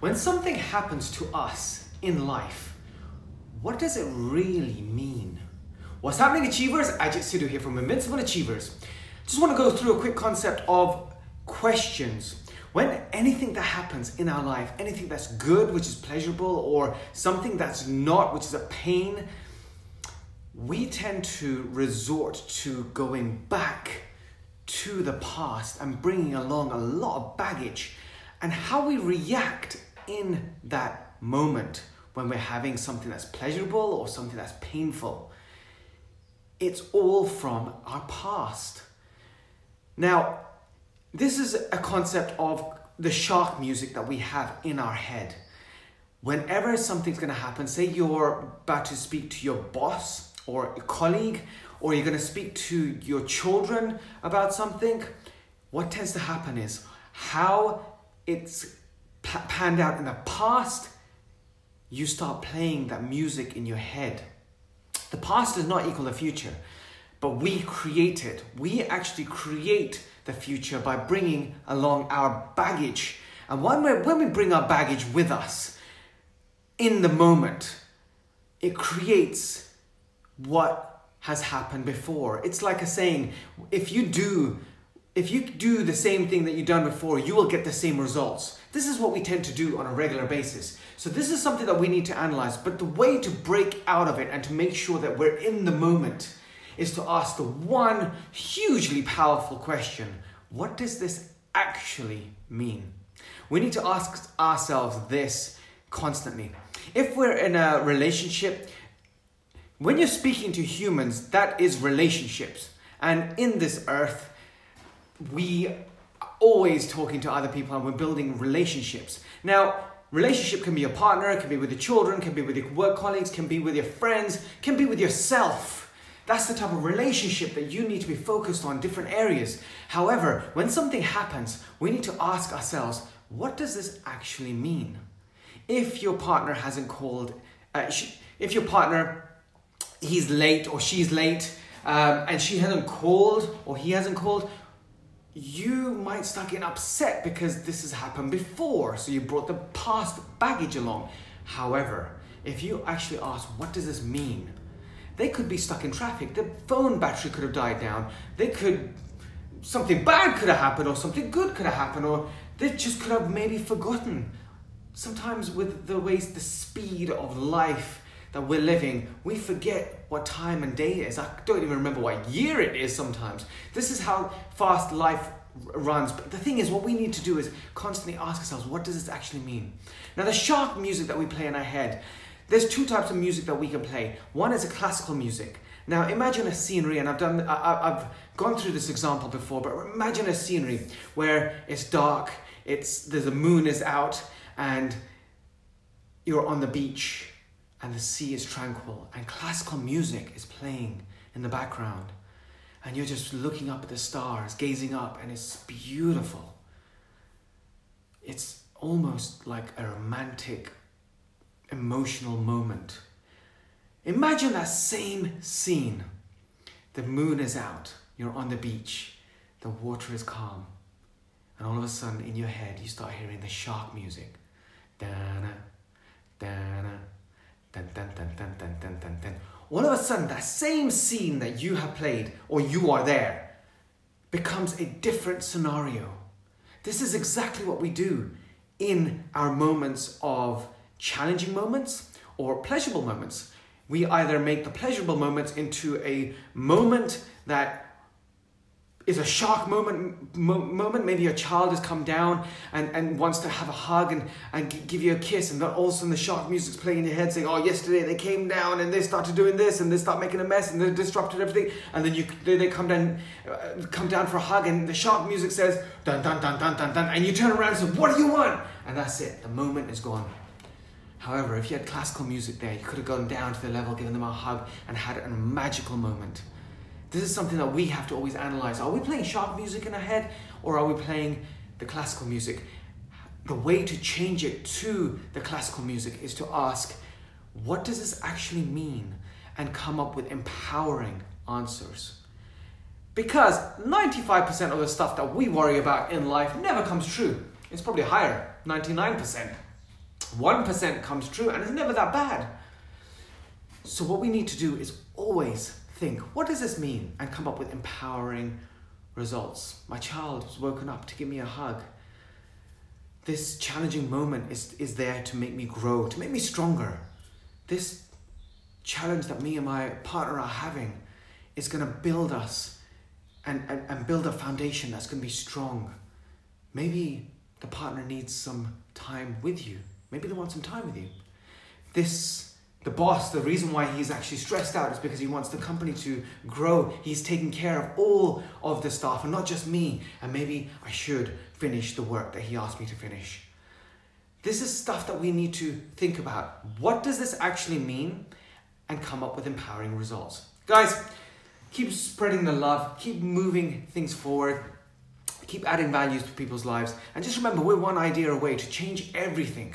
When something happens to us in life, what does it really mean? What's happening, Achievers? Ajit Sidhu here from Invincible Achievers. Just want to go through a quick concept of questions. When anything that happens in our life, anything that's good, which is pleasurable, or something that's not, which is a pain, we tend to resort to going back to the past and bringing along a lot of baggage and how we react in that moment when we're having something that's pleasurable or something that's painful. It's all from our past. Now, this is a concept of the shark music that we have in our head. Whenever something's going to happen, say you're about to speak to your boss or a colleague, or you're going to speak to your children about something, what tends to happen is how it's panned out in the past, you start playing that music in your head. The past does not equal the future, but we create it. We actually create the future by bringing along our baggage. And when we, when we bring our baggage with us in the moment, it creates what has happened before. It's like a saying if you do if you do the same thing that you've done before, you will get the same results. This is what we tend to do on a regular basis. So this is something that we need to analyze. But the way to break out of it and to make sure that we're in the moment is to ask the one hugely powerful question. What does this actually mean? We need to ask ourselves this constantly. If we're in a relationship, when you're speaking to humans, that is relationships. And in this earth, we are always talking to other people and we're building relationships. Now, relationship can be your partner, it can be with your children, can be with your work colleagues, can be with your friends, can be with yourself. That's the type of relationship that you need to be focused on different areas. However, when something happens, we need to ask ourselves, what does this actually mean? If your partner hasn't called, uh, if your partner, he's late or she's late, um, and she hasn't called or he hasn't called, you might start getting upset because this has happened before, so you brought the past baggage along. However, if you actually ask, what does this mean? They could be stuck in traffic, the phone battery could have died down, they could, something bad could have happened, or something good could have happened, or they just could have maybe forgotten. Sometimes, with the ways, the speed of life that we're living, we forget what time and day is. I don't even remember what year it is sometimes. This is how fast life runs. But the thing is, what we need to do is constantly ask ourselves, what does this actually mean? Now, the shark music that we play in our head, there's two types of music that we can play. One is a classical music. Now, imagine a scenery, and I've done, I, I've gone through this example before, but imagine a scenery where it's dark, it's the moon is out, and you're on the beach and the sea is tranquil and classical music is playing in the background and you're just looking up at the stars, gazing up, and it's beautiful. It's almost like a romantic, emotional moment. Imagine that same scene. The moon is out, you're on the beach, the water is calm, and all of a sudden in your head you start hearing the shark music. Dana, dana, dun, dun, dun. All of a sudden, that same scene that you have played or you are there becomes a different scenario. This is exactly what we do in our moments of challenging moments or pleasurable moments. We either make the pleasurable moments into a moment that is a shark moment mo- moment. Maybe your child has come down and, and wants to have a hug and, and give you a kiss and then all of a sudden the shark music's playing in your head saying oh yesterday they came down and they started doing this and they start making a mess and they disrupted everything and then you they, they come down uh, come down for a hug and the shark music says dun dun dun dun dun dun and you turn around and say what do you want? And that's it. The moment is gone. However, if you had classical music there, you could have gone down to the level, given them a hug, and had a magical moment. This is something that we have to always analyze. Are we playing shark music in our head or are we playing the classical music? The way to change it to the classical music is to ask, what does this actually mean? And come up with empowering answers. Because 95% of the stuff that we worry about in life never comes true. It's probably higher, 99%. 1% comes true and it's never that bad. So, what we need to do is always think what does this mean? And come up with empowering results. My child has woken up to give me a hug. This challenging moment is, is there to make me grow, to make me stronger. This challenge that me and my partner are having is going to build us and, and, and build a foundation that's going to be strong. Maybe the partner needs some time with you. Maybe they want some time with you. This the boss, the reason why he's actually stressed out is because he wants the company to grow. He's taking care of all of the staff and not just me. And maybe I should finish the work that he asked me to finish. This is stuff that we need to think about. What does this actually mean? And come up with empowering results. Guys, keep spreading the love, keep moving things forward, keep adding values to people's lives. And just remember, we're one idea away to change everything.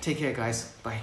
Take care, guys. Bye.